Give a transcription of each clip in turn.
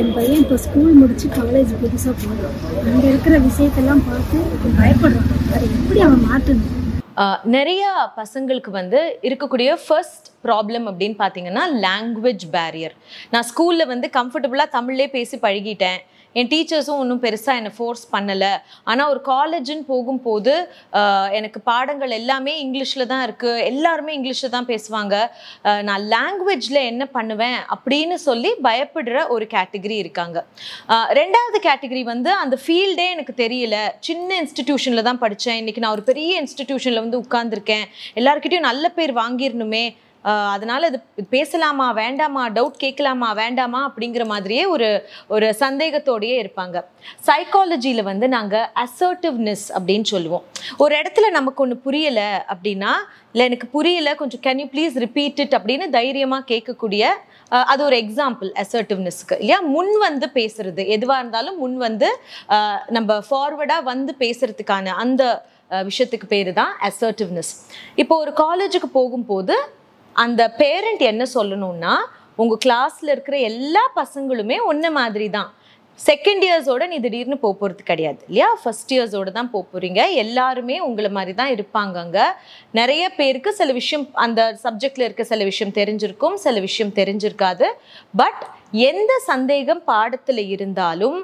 என் பையன் இப்போ ஸ்கூல் முடிச்சு காலேஜ் புதுசாக போகிறான் அங்கே இருக்கிற விஷயத்தெல்லாம் பார்த்து பயப்படுறான். அதை எப்படி அவன் மாற்றணும் நிறைய பசங்களுக்கு வந்து இருக்கக்கூடிய ஃபர்ஸ்ட் ப்ராப்ளம் அப்படின்னு பார்த்தீங்கன்னா லாங்குவேஜ் பேரியர் நான் ஸ்கூலில் வந்து கம்ஃபர்டபுளாக தமிழ்லே பேசி பழகிட்டேன். என் டீச்சர்ஸும் ஒன்றும் பெருசாக என்னை ஃபோர்ஸ் பண்ணலை. ஆனால் ஒரு காலேஜுன்னு போகும்போது எனக்கு பாடங்கள் எல்லாமே இங்கிலீஷில் தான் இருக்குது எல்லாருமே இங்கிலீஷில் தான் பேசுவாங்க. நான் லாங்குவேஜில் என்ன பண்ணுவேன் அப்படின்னு சொல்லி பயப்படுற ஒரு கேட்டகரி இருக்காங்க. ரெண்டாவது கேட்டகரி வந்து அந்த ஃபீல்டே எனக்கு தெரியல. சின்ன இன்ஸ்டிடியூஷனில் தான் படித்தேன் இன்றைக்கி நான் ஒரு பெரிய இன்ஸ்டிடியூஷனில் வந்து உட்காந்துருக்கேன் எல்லாருக்கிட்டையும் நல்ல பேர் வாங்கிடணுமே. அதனால இது பேசலாமா வேண்டாமா டவுட் கேட்கலாமா வேண்டாமா அப்படிங்கிற மாதிரியே ஒரு ஒரு சந்தேகத்தோடயே இருப்பாங்க. சைக்காலஜியில் வந்து நாங்கள் அசர்ட்டிவ்னஸ் அப்படின்னு சொல்லுவோம். ஒரு இடத்துல நமக்கு ஒன்று புரியலை அப்படின்னா இல்லை எனக்கு புரியல கொஞ்சம் can you please repeat it அப்படின்னு தைரியமாக கேட்கக்கூடிய அது ஒரு எக்ஸாம்பிள் அசர்ட்டிவ்னஸ்க்கு இல்லையா? முன் வந்து பேசுறது எதுவாக இருந்தாலும் முன் வந்து நம்ம ஃபார்வர்டாக வந்து பேசுறதுக்கான அந்த விஷயத்துக்கு பேர் தான் அசர்ட்டிவ்னஸ் இப்போ ஒரு காலேஜுக்கு போகும்போது அந்த பேரண்ட் என்ன சொல்லணும்னா உங்கள் கிளாஸில் இருக்கிற எல்லா பசங்களுமே ஒன்று மாதிரி தான் செகண்ட் இயர்ஸோட நீ திடீர்னு போக போகிறது கிடையாது இல்லையா? ஃபர்ஸ்ட் இயர்ஸோட தான் போக போகிறீங்க எல்லாருமே உங்களை மாதிரி தான் இருப்பாங்க அங்கே நிறைய பேருக்கு சில விஷயம் அந்த சப்ஜெக்டில் இருக்க சில விஷயம் தெரிஞ்சிருக்கும் சில விஷயம் தெரிஞ்சிருக்காது. பட் எந்த சந்தேகம் பாடத்தில் இருந்தாலும்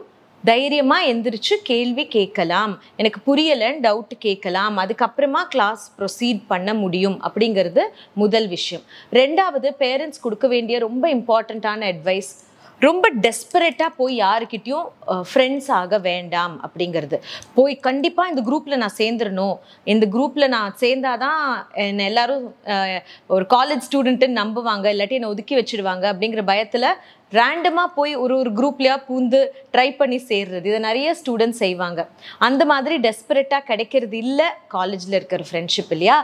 தைரியமாக எந்திரிச்சு கேள்வி கேட்கலாம். எனக்கு புரியலைன்னு டவுட் கேட்கலாம். அதுக்கப்புறமா கிளாஸ் ப்ரொசீட் பண்ண முடியும் அப்படிங்கிறது முதல் விஷயம். ரெண்டாவது பேரண்ட்ஸ் கொடுக்க வேண்டிய ரொம்ப இம்பார்ட்டண்ட்டான அட்வைஸ் ரொம்ப டெஸ்பரேட்டாக போய் யாருக்கிட்டேயும் ஃப்ரெண்ட்ஸ் ஆக வேண்டாம் அப்படிங்கிறது. போய் கண்டிப்பாக இந்த குரூப்பில் நான் சேர்ந்துடணும் இந்த குரூப்பில் நான் சேர்ந்தாதான் என்னை எல்லோரும் ஒரு காலேஜ் ஸ்டூடெண்ட்டுன்னு நம்புவாங்க. இல்லாட்டி என்னை ஒதுக்கி வச்சுடுவாங்க அப்படிங்கிற பயத்தில் ரேண்டமாக போய் ஒரு ஒரு குரூப்லேயா பூந்து ட்ரை பண்ணி சேர்றது. இதை நிறைய ஸ்டூடெண்ட்ஸ் செய்வாங்க. அந்த மாதிரி டெஸ்பரேட்டாக கிடைக்கிறது இல்லை காலேஜில் இருக்கிற ஃப்ரெண்ட்ஷிப் இல்லையா?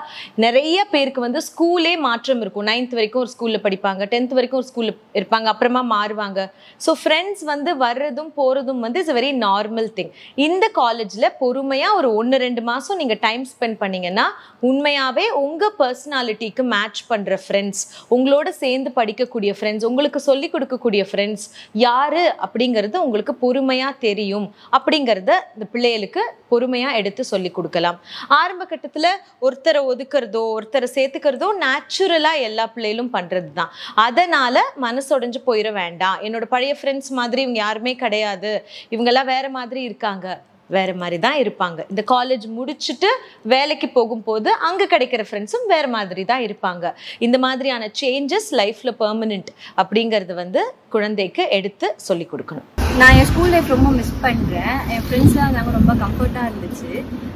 நிறைய பேருக்கு வந்து ஸ்கூலே மாற்றம் இருக்கும். நைன்த் வரைக்கும் ஒரு ஸ்கூலில் படிப்பாங்க டென்த் வரைக்கும் ஒரு ஸ்கூலில் இருப்பாங்க அப்புறமா மாறுவாங்க. ஸோ ஃப்ரெண்ட்ஸ் வந்து வர்றதும் போகிறதும் வந்து இட்ஸ் வெரி நார்மல் திங் இந்த காலேஜில் பொறுமையாக ஒரு ஒன்று ரெண்டு மாதம் நீங்கள் டைம் ஸ்பெண்ட் பண்ணீங்கன்னா உண்மையாகவே உங்கள் பர்சனாலிட்டிக்கு மேட்ச் பண்ணுற ஃப்ரெண்ட்ஸ் உங்களோட சேர்ந்து படிக்கக்கூடிய ஃப்ரெண்ட்ஸ் உங்களுக்கு சொல்லிக் கொடுக்கக்கூடிய ஃப்ரெண்ட்ஸ் யாரு அப்படிங்கிறது உங்களுக்கு பொறுமையாக தெரியும். அப்படிங்கிறத இந்த பிள்ளைகளுக்கு பொறுமையாக எடுத்து சொல்லி கொடுக்கலாம். ஆரம்ப கட்டத்தில் ஒருத்தரை ஒதுக்கிறதோ ஒருத்தரை சேர்த்துக்கிறதோ நேச்சுரலாக எல்லா பிள்ளைகளும் பண்ணுறது தான் அதனால் மனசுடைஞ்சு போயிட வேண்டாம். என்னோட பழைய ஃப்ரெண்ட்ஸ் மாதிரி இவங்க யாருமே கிடையாது. இவங்கெல்லாம் வேற மாதிரி இருக்காங்க. வேற மாதிரி தான் இருப்பாங்க. இந்த காலேஜ் முடிச்சுட்டு வேலைக்கு போகும்போது அங்கே கிடைக்கிற ஃப்ரெண்ட்ஸும் வேற மாதிரி தான் இருப்பாங்க. இந்த மாதிரியான சேஞ்சஸ் லைஃப்பில் பெர்மனெண்ட் அப்படிங்கிறது வந்து குழந்தைக்கு எடுத்து சொல்லி கொடுக்கணும். நான் என் ஸ்கூல் லைஃப் ரொம்ப மிஸ் பண்ணுறேன் என் ஃப்ரெண்ட்ஸ்லாம் இருந்தாங்க ரொம்ப கம்ஃபர்ட்டாக இருந்துச்சு.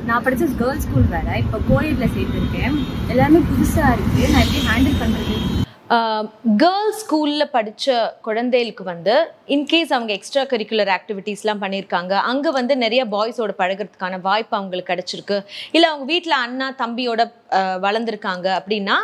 நான் படித்த கேர்ள்ஸ் ஸ்கூல் வேறு. இப்போ கோயிலில் சேர்த்துருக்கேன் எல்லாமே புதுசாக இருக்குது நான் எப்படி ஹேண்டில் பண்ணுறது கேர்ள்ஸ் ஸ்கூலில் படித்த குழந்தைகளுக்கு வந்து இன்கேஸ் அவங்க எக்ஸ்ட்ரா கரிக்குலர் ஆக்டிவிட்டீஸ்லாம் பண்ணியிருக்காங்க அங்கே வந்து நிறைய பாய்ஸோட பழகுறதுக்கான வாய்ப்பு அவங்களுக்கு கிடச்சிருக்கு. இல்லை அவங்க வீட்டில் அண்ணா தம்பியோட வளர்ந்துருக்காங்க அப்படின்னா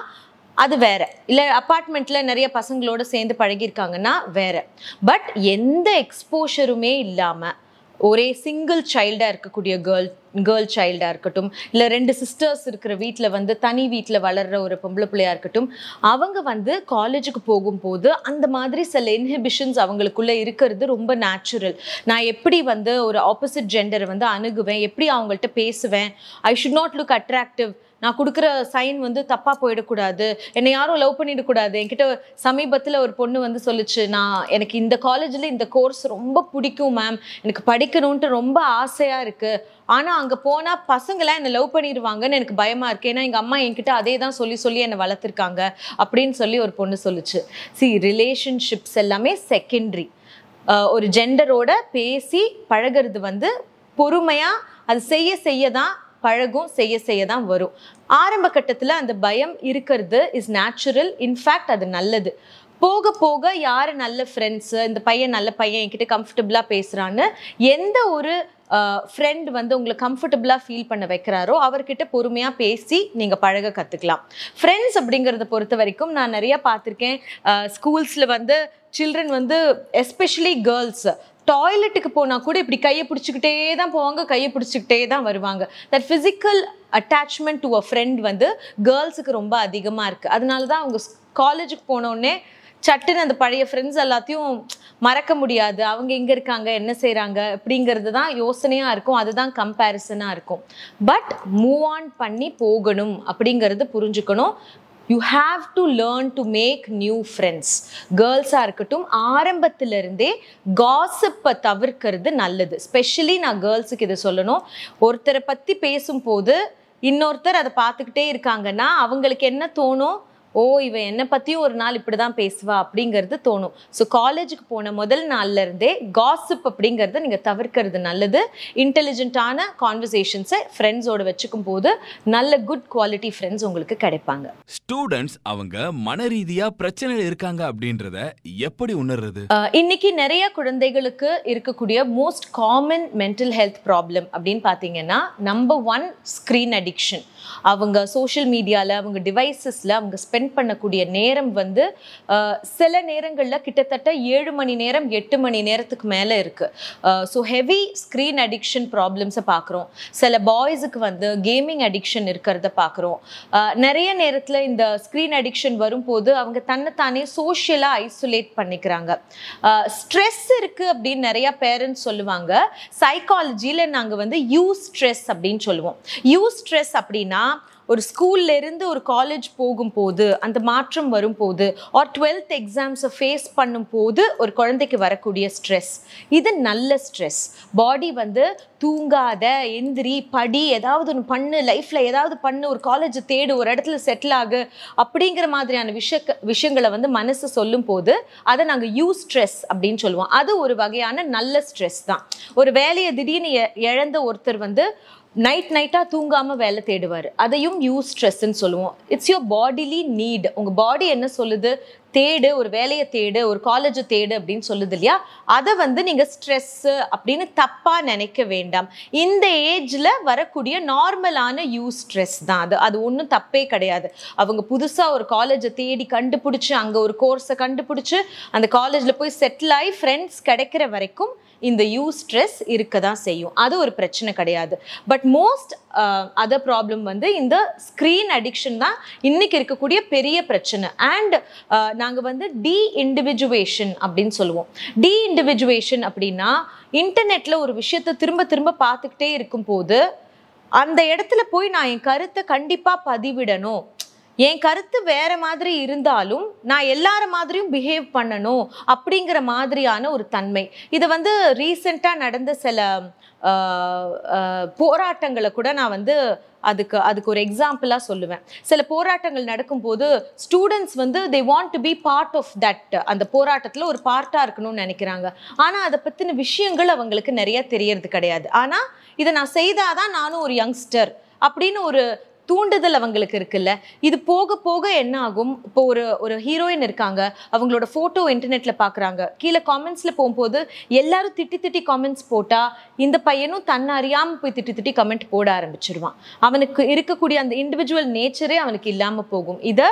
அது வேற. இல்லை அப்பார்ட்மெண்ட்டில் நிறைய பசங்களோட சேர்ந்து பழகியிருக்காங்கன்னா வேற. பட் எந்த எக்ஸ்போஷருமே இல்லாமல் ஒரே சிங்கிள் சைல்டாக இருக்கக்கூடிய கேர்ள் கேர்ள் சைல்டாக இருக்கட்டும் இல்லை ரெண்டு சிஸ்டர்ஸ் இருக்கிற வீட்டில் வந்து தனி வீட்டில் வளர்கிற ஒரு பொம்பளை பிள்ளையாக இருக்கட்டும் அவங்க வந்து காலேஜுக்கு போகும்போது அந்த மாதிரி சில இன்ஹிபிஷன்ஸ் அவங்களுக்குள்ளே இருக்கிறது ரொம்ப நேச்சுரல் நான் எப்படி வந்து ஒரு ஆப்போசிட் ஜெண்டரை வந்து அணுகுவேன் எப்படி அவங்கள்ட்ட பேசுவேன் I should not look attractive நான் கொடுக்குற சைன் வந்து தப்பாக போயிடக்கூடாது. என்னை யாரும் லவ் பண்ணிடக்கூடாது. என்கிட்ட சமீபத்தில் ஒரு பொண்ணு வந்து சொல்லுச்சு நான் எனக்கு இந்த காலேஜில் இந்த கோர்ஸ் ரொம்ப பிடிக்கும் மேம் எனக்கு படிக்கணுன்ட்டு ரொம்ப ஆசையாக இருக்குது ஆனால் அங்கே போனால் பசங்களாம் என்னை லவ் பண்ணிடுவாங்கன்னு எனக்கு பயமாக இருக்குது ஏன்னா எங்கள் அம்மா என்கிட்ட அதே தான் சொல்லி சொல்லி என்னை வளர்த்துருக்காங்க. அப்படின்னு சொல்லி ஒரு பொண்ணு சொல்லுச்சு. சி ரிலேஷன்ஷிப்ஸ் எல்லாமே செகண்டரி ஒரு ஜெண்டரோட பேசி பழகிறது வந்து பொறுமையாக அது செய்ய செய்ய தான் பழகும் செய்ய செய்ய தான் வரும். ஆரம்ப கட்டத்தில் அந்த பயம் இருக்கிறது இஸ் நேச்சுரல் இன்ஃபேக்ட் அது நல்லது. போக போக யார் நல்ல ஃப்ரெண்ட்ஸு இந்த பையன் நல்ல பையன் என்கிட்ட கம்ஃபர்டபுளாக பேசுகிறான்னு எந்த ஒரு ஃப்ரெண்ட் வந்து உங்களை கம்ஃபர்டபுளாக ஃபீல் பண்ண வைக்கிறாரோ அவர்கிட்ட பொறுமையாக பேசி நீங்கள் பழக கற்றுக்கலாம் ஃப்ரெண்ட்ஸ் அப்படிங்கிறத பொறுத்த வரைக்கும் நான் நிறையா பார்த்துருக்கேன். ஸ்கூல்ஸில் வந்து சில்ட்ரன் வந்து எஸ்பெஷலி கேர்ள்ஸ் டாய்லெட்டுக்கு போனால் கூட இப்படி கையை பிடிச்சிக்கிட்டே தான் போவாங்க கையை பிடிச்சிக்கிட்டே தான் வருவாங்க. That physical attachment to a friend வந்து கேர்ள்ஸுக்கு ரொம்ப அதிகமாக இருக்குது அதனால தான் அவங்க காலேஜுக்கு போனோடனே சட்டுன்னு அந்த பழைய ஃப்ரெண்ட்ஸ் எல்லாத்தையும் மறக்க முடியாது. அவங்க எங்கே இருக்காங்க என்ன செய்கிறாங்க அப்படிங்கிறது தான் யோசனையாக இருக்கும். அதுதான் கம்பேரிசனாக இருக்கும். பட் மூவ் ஆன் பண்ணி போகணும் அப்படிங்கிறது புரிஞ்சுக்கணும். You have to learn to make new friends கேர்ள்ஸாக இருக்கட்டும் ஆரம்பத்திலிருந்தே காசிப்பை தவிர்க்கிறது நல்லது. ஸ்பெஷலி நான் கேர்ள்ஸுக்கு இதை சொல்லணும். ஒருத்தரை பற்றி பேசும்போது இன்னொருத்தர் அதை பார்த்துக்கிட்டே இருக்காங்கன்னா அவங்களுக்கு என்ன தோணும்? ஓ இவன் என்னை பற்றியும் ஒரு நாள் இப்படி தான் பேசுவா அப்படிங்கிறது தோணும். ஸோ காலேஜுக்கு போன முதல் நாள்ல இருந்தே காசிப் அப்படிங்கிறத நீங்கள் தவிர்க்கிறது நல்லது. இன்டெலிஜென்ட்டான கான்வர்சேஷன்ஸை ஃப்ரெண்ட்ஸோட வச்சுக்கும் போது நல்ல குட் குவாலிட்டி ஃப்ரெண்ட்ஸ் உங்களுக்கு கிடைப்பாங்க. ஸ்டூடெண்ட்ஸ் அவங்க மன ரீதியா பிரச்சனையில் இருக்காங்க அப்படின்றத எப்படி உணர்றது? இன்னைக்கு நிறைய குழந்தைகளுக்கு இருக்கக்கூடிய most common mental health problem அப்படின்னு பார்த்தீங்கன்னா நம்பர் ஒன் ஸ்க்ரீன் அடிக்ஷன் அவங்க சோஷியல் மீடியாவில் அவங்க டிவைசஸில் அவங்க ஸ்பெண்ட் பண்ணக்கூடிய நேரம் வந்து சில நேரங்களில் கிட்டத்தட்ட ஏழு மணி நேரம் எட்டு மணி நேரத்துக்கு மேலே இருக்குது ஸோ ஹெவி ஸ்க்ரீன் அடிக்ஷன் ப்ராப்ளம்ஸை பார்க்குறோம் சில பாய்ஸுக்கு வந்து கேமிங் அடிக்ஷன் இருக்கிறத பார்க்குறோம் நிறைய நேரத்தில் இந்த ஸ்க்ரீன் அடிக்ஷன் வரும்போது அவங்க தன்னைத்தானே சோஷியலாக ஐசோலேட் பண்ணிக்கிறாங்க. ஸ்ட்ரெஸ் இருக்குது அப்படின்னு நிறையா பேரண்ட்ஸ் சொல்லுவாங்க. சைக்காலஜியில் நாங்கள் வந்து யூ ஸ்ட்ரெஸ் அப்படின்னு சொல்லுவோம். யூ ஸ்ட்ரெஸ் அப்படின்னா ஒரு ஸ்கூல்லேருந்து ஒரு காலேஜ் போகும்போது அந்த மாற்றம் வரும்போது ஆர் டுவெல்த் எக்ஸாம்ஸை ஃபேஸ் பண்ணும்போது ஒரு குழந்தைக்கு வரக்கூடிய ஸ்ட்ரெஸ் இது நல்ல ஸ்ட்ரெஸ் பாடி வந்து தூங்காத எந்திரி படி ஏதாவது ஒன்று பண்ணு லைஃப்பில் ஏதாவது பண்ணு ஒரு காலேஜ் தேடு ஒரு இடத்துல செட்டில் ஆகு அப்படிங்கிற மாதிரியான விஷய விஷயங்களை வந்து மனசு சொல்லும் போது அதை நாங்கள் யூ ஸ்ட்ரெஸ் அப்படின்னு சொல்லுவோம். அது ஒரு வகையான நல்ல ஸ்ட்ரெஸ் தான். ஒரு வேலையை திடீர்னு இழந்த ஒருத்தர் வந்து நைட் நைட்டாக தூங்காமல் வேலை தேடுவார். அதையும் யூ ஸ்ட்ரெஸ்ன்னு சொல்லுவோம். இட்ஸ் யோர் பாடிலி நீட் உங்கள் பாடி என்ன சொல்லுது? தேடு ஒரு வேலையை தேடு ஒரு காலேஜை தேடு அப்படின்னு சொல்லுது இல்லையா? அதை வந்து நீங்கள் ஸ்ட்ரெஸ்ஸு அப்படின்னு தப்பாக நினைக்க வேண்டாம். இந்த ஏஜில் வரக்கூடிய நார்மலான யூ ஸ்ட்ரெஸ் தான் அது. அது ஒன்றும் தப்பே கிடையாது. அவங்க புதுசாக ஒரு காலேஜை தேடி கண்டுபிடிச்சி அங்கே ஒரு கோர்ஸை கண்டுபிடிச்சி அந்த காலேஜில் போய் செட்டில் ஆகி ஃப்ரெண்ட்ஸ் கிடைக்கிற வரைக்கும் இந்த யூ ஸ்ட்ரெஸ் இருக்க தான் செய்யும். அது ஒரு பிரச்சனை கிடையாது. பட் மோஸ்ட் அதர் ப்ராப்ளம் வந்து இந்த ஸ்க்ரீன் அடிக்ஷன் தான் இன்னைக்கு இருக்கக்கூடிய பெரிய பிரச்சனை. அண்ட் uh, நாங்கள் வந்து டி இண்டிவிஜுவேஷன் அப்படின்னு சொல்லுவோம். டி இண்டிவிஜுவேஷன் அப்படின்னா இன்டர்நெட்டில் ஒரு விஷயத்தை திரும்ப திரும்ப பார்த்துக்கிட்டே இருக்கும்போது அந்த இடத்துல போய் நான் என் கருத்தை கண்டிப்பாக பதிவிடணும். என் கருத்து வேற மாதிரி இருந்தாலும் நான் எல்லார மாதிரியும் பிஹேவ் பண்ணணும் அப்படிங்கிற மாதிரியான ஒரு தன்மை. இது வந்து ரீசெண்டாக நடந்த சில போராட்டங்களை கூட நான் வந்து அதுக்கு அதுக்கு ஒரு எக்ஸாம்பிளாக சொல்லுவேன். சில போராட்டங்கள் நடக்கும்போது ஸ்டூடெண்ட்ஸ் வந்து they want to be part of that அந்த போராட்டத்தில் ஒரு பார்ட்டாக இருக்கணும்னு நினைக்கிறாங்க. ஆனால் அதை பற்றின விஷயங்கள் அவங்களுக்கு நிறைய தெரியறது கிடையாது. ஆனால் இதை நான் செய்தாதான் நானும் ஒரு யங்ஸ்டர் அப்படின்னு ஒரு தூண்டுதல் அவங்களுக்கு இருக்குல்ல. இது போக போக என்ன ஆகும்? இப்போ ஒரு ஒரு ஹீரோயின் இருக்காங்க. அவங்களோட ஃபோட்டோ இன்டர்நெட்ல பார்க்குறாங்க கீழே காமெண்ட்ஸ்ல போகும்போது எல்லாரும் திட்டி திட்டி காமெண்ட்ஸ் போட்டா இந்த பையனும் தன்னை அறியாமல் போய் திட்டி திட்டி கமெண்ட் போட ஆரம்பிச்சிருவான். அவனுக்கு இருக்கக்கூடிய அந்த இண்டிவிஜுவல் நேச்சரே அவனுக்கு இல்லாம போகும். இதை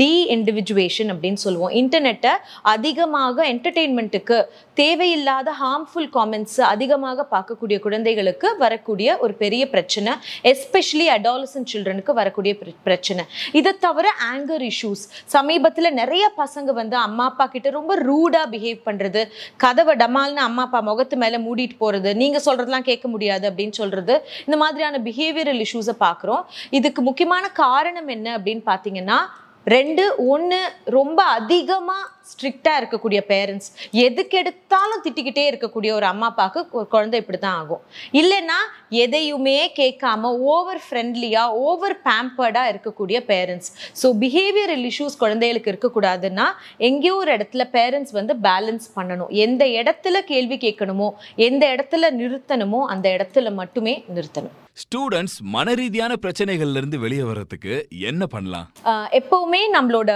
டி இண்டிவிஜுவேஷன் அப்படின்னு சொல்லுவோம். இன்டர்நெட்டை அதிகமாக என்டர்டெயின்மெண்ட்டுக்கு தேவையில்லாத ஹார்ம்ஃபுல் காமெண்ட்ஸ் அதிகமாக பார்க்கக்கூடிய குழந்தைகளுக்கு வரக்கூடிய ஒரு பெரிய பிரச்சனை. எஸ்பெஷலி அடாலசன் சில்ட்ரனுக்கு வரக்கூடிய பிரச்சனை. இதை தவிர ஆங்கர் இஷ்யூஸ் சமீபத்தில் நிறைய பசங்க வந்து அம்மா அப்பா கிட்ட ரொம்ப ரூடாக பிஹேவ் பண்ணுறது கதவை டமால்னு அம்மா அப்பா முகத்து மேலே மூடிட்டு போகிறது நீங்கள் சொல்கிறதெல்லாம் கேட்க முடியாது அப்படின்னு சொல்கிறது இந்த மாதிரியான பிஹேவியரல் இஷ்யூஸை பார்க்குறோம் இதுக்கு முக்கியமான காரணம் என்ன அப்படின்னு பார்த்தீங்கன்னா ரெண்டு ஒன்று ரொம்ப அதிகமாக ஸ்ட்ரிக்டாக இருக்கக்கூடிய பேரண்ட்ஸ் எதுக்கு எடுத்தாலும் திட்டிக்கிட்டே இருக்கக்கூடிய ஒரு அம்மா அப்பாவுக்கு குழந்தை இப்படி தான் ஆகும். இல்லைன்னா எதையுமே கேட்காம ஓவர் ஃப்ரெண்ட்லியாக ஓவர் பேம்பர்டாக இருக்கக்கூடிய பேரண்ட்ஸ் ஸோ பிஹேவியரல் இஷ்யூஸ் குழந்தைகளுக்கு இருக்கக்கூடாதுன்னா எங்கேயோ ஒரு இடத்துல பேரண்ட்ஸ் வந்து பேலன்ஸ் பண்ணணும். எந்த இடத்துல கேள்வி கேட்கணுமோ எந்த இடத்துல நிறுத்தணுமோ அந்த இடத்துல மட்டுமே நிறுத்தணும். ஸ்டூடெண்ட்ஸ் மன ரீதியான பிரச்சனைகள்ல இருந்து வெளியே வர்றதுக்கு என்ன பண்ணலாம்? எப்பவுமே நம்மளோட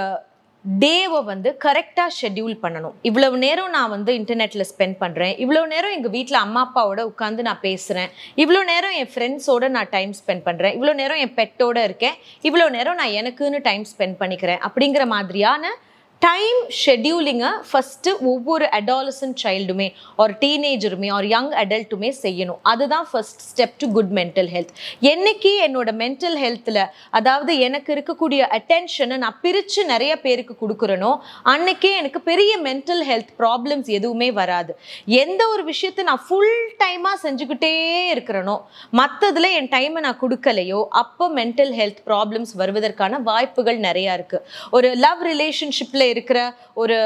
டேவை வந்து கரெக்டாக ஷெட்யூல் பண்ணணும். இவ்வளவு நேரம் நான் வந்து இன்டர்நெட்டில் ஸ்பெண்ட் பண்ணுறேன் இவ்வளோ நேரம் எங்கள் வீட்டில் அம்மா அப்பாவோட உட்காந்து நான் பேசுகிறேன் இவ்வளோ நேரம் என் ஃப்ரெண்ட்ஸோடு நான் டைம் ஸ்பெண்ட் பண்ணுறேன் இவ்வளோ நேரம் என் பெட்டோடு இருக்கேன். இவ்வளோ நேரம் நான் எனக்குன்னு டைம் ஸ்பெண்ட் பண்ணிக்கிறேன். அப்படிங்கிற மாதிரியான டைம் ஷெட்யூலிங்கை ஃபஸ்ட்டு ஒவ்வொரு அடாலசன்ட் சைல்டுமே ஒரு டீனேஜருமே ஒரு யங் அடல்ட்டுமே செய்யணும். அதுதான் first step to good mental health என்னைக்கு என்னோட மென்டல் ஹெல்த்தில் அதாவது எனக்கு இருக்கக்கூடிய அட்டென்ஷனை நான் பிரித்து நிறைய பேருக்கு கொடுக்குறேனோ அன்னைக்கே எனக்கு பெரிய மென்டல் ஹெல்த் ப்ராப்ளம்ஸ் எதுவுமே வராது. எந்த ஒரு விஷயத்தை நான் ஃபுல் டைமாக செஞ்சுக்கிட்டே இருக்கிறேனோ மற்றதில் என் டைமை நான் கொடுக்கலையோ அப்போ மென்டல் ஹெல்த் ப்ராப்ளம்ஸ் வருவதற்கான வாய்ப்புகள் நிறையா இருக்குது ஒரு லவ் ரிலேஷன்ஷிப்பில் இருக்கிற ஒரு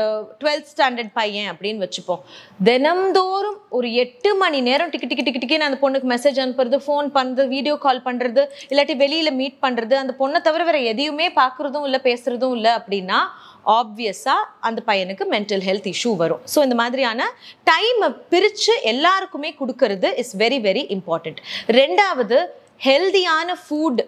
டுவெல்த் ஸ்டாண்டர்ட் பையன் அப்படின்னு வச்சுப்போம். தினம்தோறும் ஒரு எட்டு மணி நேரம் டிக்கி டிக்கி டிக்கி டிக்கின்னு அந்த பொண்ணுக்கு மெசேஜ் அனுப்புறது ஃபோன் பண்ணுறது வீடியோ கால் பண்ணுறது இல்லாட்டி வெளியில் மீட் பண்ணுறது அந்த பொண்ணை தவிர வேற எதையுமே பார்க்குறதும் இல்லை பேசுகிறதும் இல்லை அப்படின்னா ஆப்வியஸாக அந்த பையனுக்கு மென்டல் ஹெல்த் இஷ்யூ வரும். ஸோ இந்த மாதிரியான டைமை பிரித்து எல்லாருக்குமே கொடுக்கறது இஸ் வெரி வெரி இம்பார்ட்டண்ட் ரெண்டாவது ஹெல்தியான ஃபுட்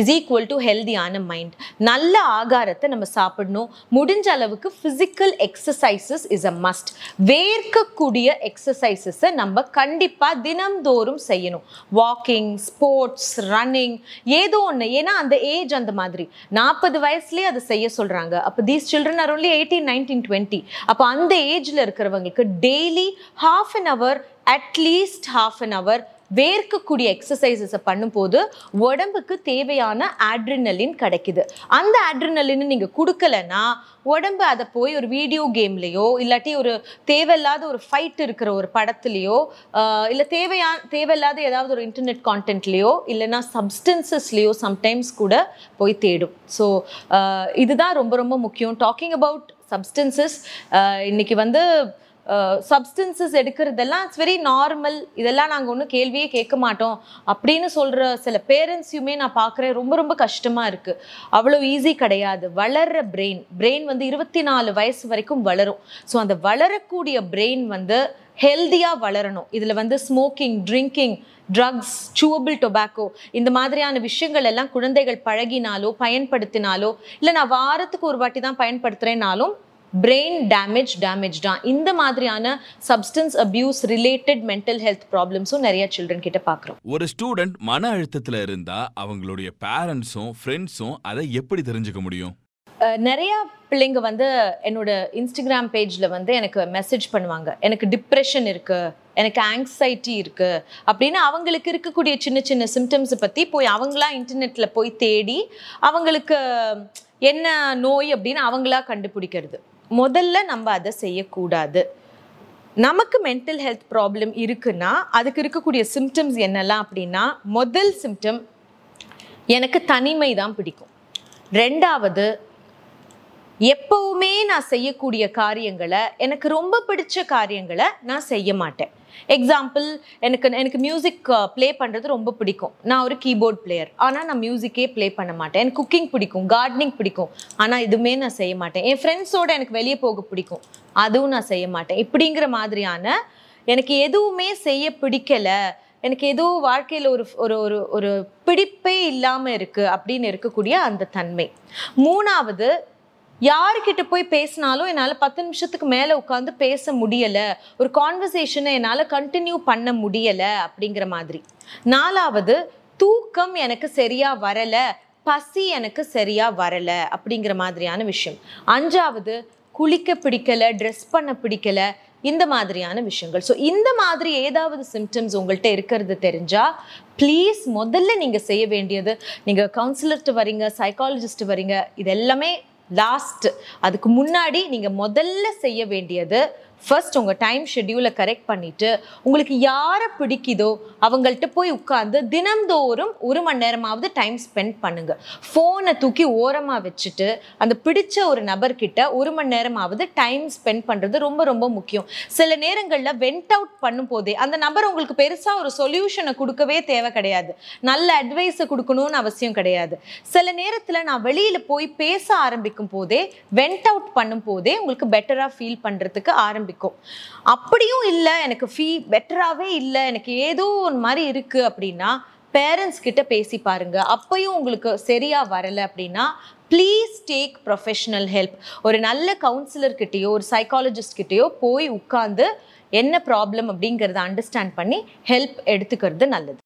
இஸ் ஈக்குவல் டு ஹெல்தியான மைண்ட் நல்ல ஆகாரத்தை நம்ம சாப்பிடணும். முடிஞ்ச அளவுக்கு physical exercises is a must வேர்க்கக்கூடிய எக்ஸசைசஸை நம்ம கண்டிப்பாக தினம்தோறும் செய்யணும். வாக்கிங் ஸ்போர்ட்ஸ் ரன்னிங் ஏதோ ஒன்று ஏன்னா அந்த ஏஜ் அந்த மாதிரி. நாற்பது வயசுலேயே அதை செய்ய சொல்கிறாங்க அப்போ these children are only eighteen nineteen twenty அப்போ அந்த ஏஜில் இருக்கிறவங்களுக்கு daily half an hour at least half an hour வேர்க்கக்கூடிய எக்ஸசைசஸை பண்ணும்போது உடம்புக்கு தேவையான ஆட்ரினலின் கிடைக்குது. அந்த ஆட்ரினலின் நீங்கள் கொடுக்கலன்னா உடம்பு அதை போய் ஒரு வீடியோ கேம்லேயோ இல்லாட்டி ஒரு தேவையில்லாத ஒரு ஃபைட் இருக்கிற ஒரு படத்துலையோ இல்லை தேவையான தேவையில்லாத ஏதாவது ஒரு இன்டர்நெட் கான்டென்ட்லேயோ இல்லைன்னா சப்ஸ்டன்சஸ்லேயோ சம்டைம்ஸ் கூட போய் தேடும். ஸோ இதுதான் ரொம்ப ரொம்ப முக்கியம். டாக்கிங் அபவுட் சப்ஸ்டன்சஸ் இன்னைக்கு வந்து சப்ஸ்டன்சஸ் எடுக்கிறதெல்லாம் இட்ஸ் வெரி நார்மல் இதெல்லாம் நாங்கள் ஒன்றும் கேள்வியே கேட்க மாட்டோம். அப்படின்னு சொல்கிற சில பேரண்ட்ஸையுமே நான் பார்க்குறேன். ரொம்ப ரொம்ப கஷ்டமாக இருக்குது அவ்வளோ ஈஸி கிடையாது. வளர்கிற பிரெயின் பிரெயின் வந்து இருபத்தி நாலு வயசு வரைக்கும் வளரும். ஸோ அந்த வளரக்கூடிய பிரெயின் வந்து ஹெல்தியாக வளரணும். இதில் வந்து smoking drinking drugs chewable tobacco இந்த மாதிரியான விஷயங்கள் எல்லாம் குழந்தைகள் பழகினாலோ பயன்படுத்தினாலோ இல்லை நான் வாரத்துக்கு ஒரு வாட்டி தான் பயன்படுத்துகிறேனாலும் பிரெயின் டேமேஜ் டேமேஜ் தான். இந்த மாதிரியான substance abuse related mental health ப்ராப்ளம்ஸும் நிறைய சில்ட்ரன் கிட்ட பார்க்குறோம். ஒரு ஸ்டூடெண்ட் மன அழுத்தத்துல இருந்தா அவங்களுடைய பேரண்ட்ஸும் ஃப்ரெண்ட்ஸும் அதை எப்படி தெரிஞ்சுக்க முடியும்? நிறையா பிள்ளைங்க வந்து என்னோட இன்ஸ்டாகிராம் பேஜில் வந்து எனக்கு மெசேஜ் பண்ணுவாங்க. எனக்கு டிப்ரெஷன் இருக்குது எனக்கு ஆங்ஸைட்டி இருக்குது அப்படின்னு அவங்களுக்கு இருக்கக்கூடிய சின்ன சின்ன சிம்டம்ஸை பற்றி போய் அவங்களா இன்டர்நெட்டில் போய் தேடி அவங்களுக்கு என்ன நோய் அப்படின்னு அவங்களா கண்டுபிடிக்கிறது. முதல்ல நம்ம அதை செய்யக்கூடாது. நமக்கு மென்டல் ஹெல்த் ப்ராப்ளம் இருக்குன்னா அதுக்கு இருக்கக்கூடிய சிம்டம்ஸ் என்னெல்லாம் அப்படின்னா முதல் சிம்டம் எனக்கு தனிமை தான் பிடிக்கும். ரெண்டாவது எப்பவுமே நான் செய்யக்கூடிய காரியங்களை எனக்கு ரொம்ப பிடிச்ச காரியங்களை நான் செய்ய மாட்டேன். எக்ஸாம்பிள் எனக்கு எனக்கு மியூசிக் ப்ளே பண்ணுறது ரொம்ப பிடிக்கும். நான் ஒரு கீபோர்ட் பிளேயர் ஆனால் நான் மியூசிக்கே ப்ளே பண்ண மாட்டேன். எனக்கு குக்கிங் பிடிக்கும் கார்டனிங் பிடிக்கும். ஆனால் இதுவுமே நான் செய்ய மாட்டேன். என் ஃப்ரெண்ட்ஸோட எனக்கு வெளியே போக பிடிக்கும். அதுவும் நான் செய்ய மாட்டேன். இப்படிங்கிற மாதிரியான எனக்கு எதுவுமே செய்ய பிடிக்கலை. எனக்கு ஏதோ வாழ்க்கையில் ஒரு ஒரு ஒரு ஒரு பிடிப்பே இல்லாமல் இருக்குது அப்படின்னு இருக்கக்கூடிய அந்த தன்மை. மூணாவது யாருக்கிட்ட போய் பேசினாலும் என்னால் பத்து நிமிஷத்துக்கு மேலே உட்காந்து பேச முடியலை. ஒரு கான்வர்சேஷனை என்னால் கண்டினியூ பண்ண முடியலை அப்படிங்கிற மாதிரி. நாலாவது தூக்கம் எனக்கு சரியாக வரலை பசி எனக்கு சரியாக வரலை அப்படிங்கிற மாதிரியான விஷயம். அஞ்சாவது குளிக்க பிடிக்கலை ட்ரெஸ் பண்ண பிடிக்கலை இந்த மாதிரியான விஷயங்கள். ஸோ இந்த மாதிரி ஏதாவது சிம்டம்ஸ் உங்கள்கிட்ட இருக்கிறது தெரிஞ்சால் ப்ளீஸ் முதல்ல நீங்கள் செய்ய வேண்டியது நீங்கள் கவுன்சிலர்கிட்ட வரீங்க சைக்காலஜிஸ்ட் வரீங்க இது எல்லாமே லாஸ்ட் அதுக்கு முன்னாடி நீங்கள் முதல்ல செய்ய வேண்டியது ஃபர்ஸ்ட் உங்கள் டைம் ஷெட்யூலை கரெக்ட் பண்ணிட்டு உங்களுக்கு யாரை பிடிக்குதோ அவங்கள்ட்ட போய் உட்காந்து தினம்தோறும் ஒரு மணி நேரமாவது டைம் ஸ்பெண்ட் பண்ணுங்கள் ஃபோனை தூக்கி ஓரமாக வச்சுட்டு அந்த பிடிச்ச ஒரு நபர்கிட்ட ஒரு மணி நேரமாவது டைம் ஸ்பெண்ட் பண்ணுறது ரொம்ப ரொம்ப முக்கியம். சில நேரங்களில் வெண்ட் அவுட் பண்ணும் போதே அந்த நபர் உங்களுக்கு பெருசாக ஒரு சொல்யூஷனை கொடுக்கவே தேவை கிடையாது. நல்ல அட்வைஸை கொடுக்கணும்னு அவசியம் கிடையாது. சில நேரத்தில் நான் வெளியில் போய் பேச ஆரம்பிக்கும் போதே வெண்ட் அவுட் பண்ணும் போதே உங்களுக்கு பெட்டராக ஃபீல் பண்ணுறதுக்கு ஆரம்பிக்கும் அப்படியும் இல்லை எனக்கு ஃபீ பெட்டராகவே இல்லை எனக்கு ஏதோ ஒரு மாதிரி இருக்குது அப்படின்னா பேரண்ட்ஸ் கிட்ட பேசி பாருங்க. அப்பயும் உங்களுக்கு சரியா வரலை அப்படின்னா ப்ளீஸ் டேக் ப்ரொஃபஷனல் ஹெல்ப் ஒரு நல்ல கவுன்சிலர் கிட்டேயோ ஒரு சைக்காலஜிஸ்ட் கிட்டேயோ போய் உட்காந்து என்ன ப்ராப்ளம் அப்படிங்கிறத அண்டர்ஸ்டாண்ட் பண்ணி ஹெல்ப் எடுத்துக்கிறது நல்லது.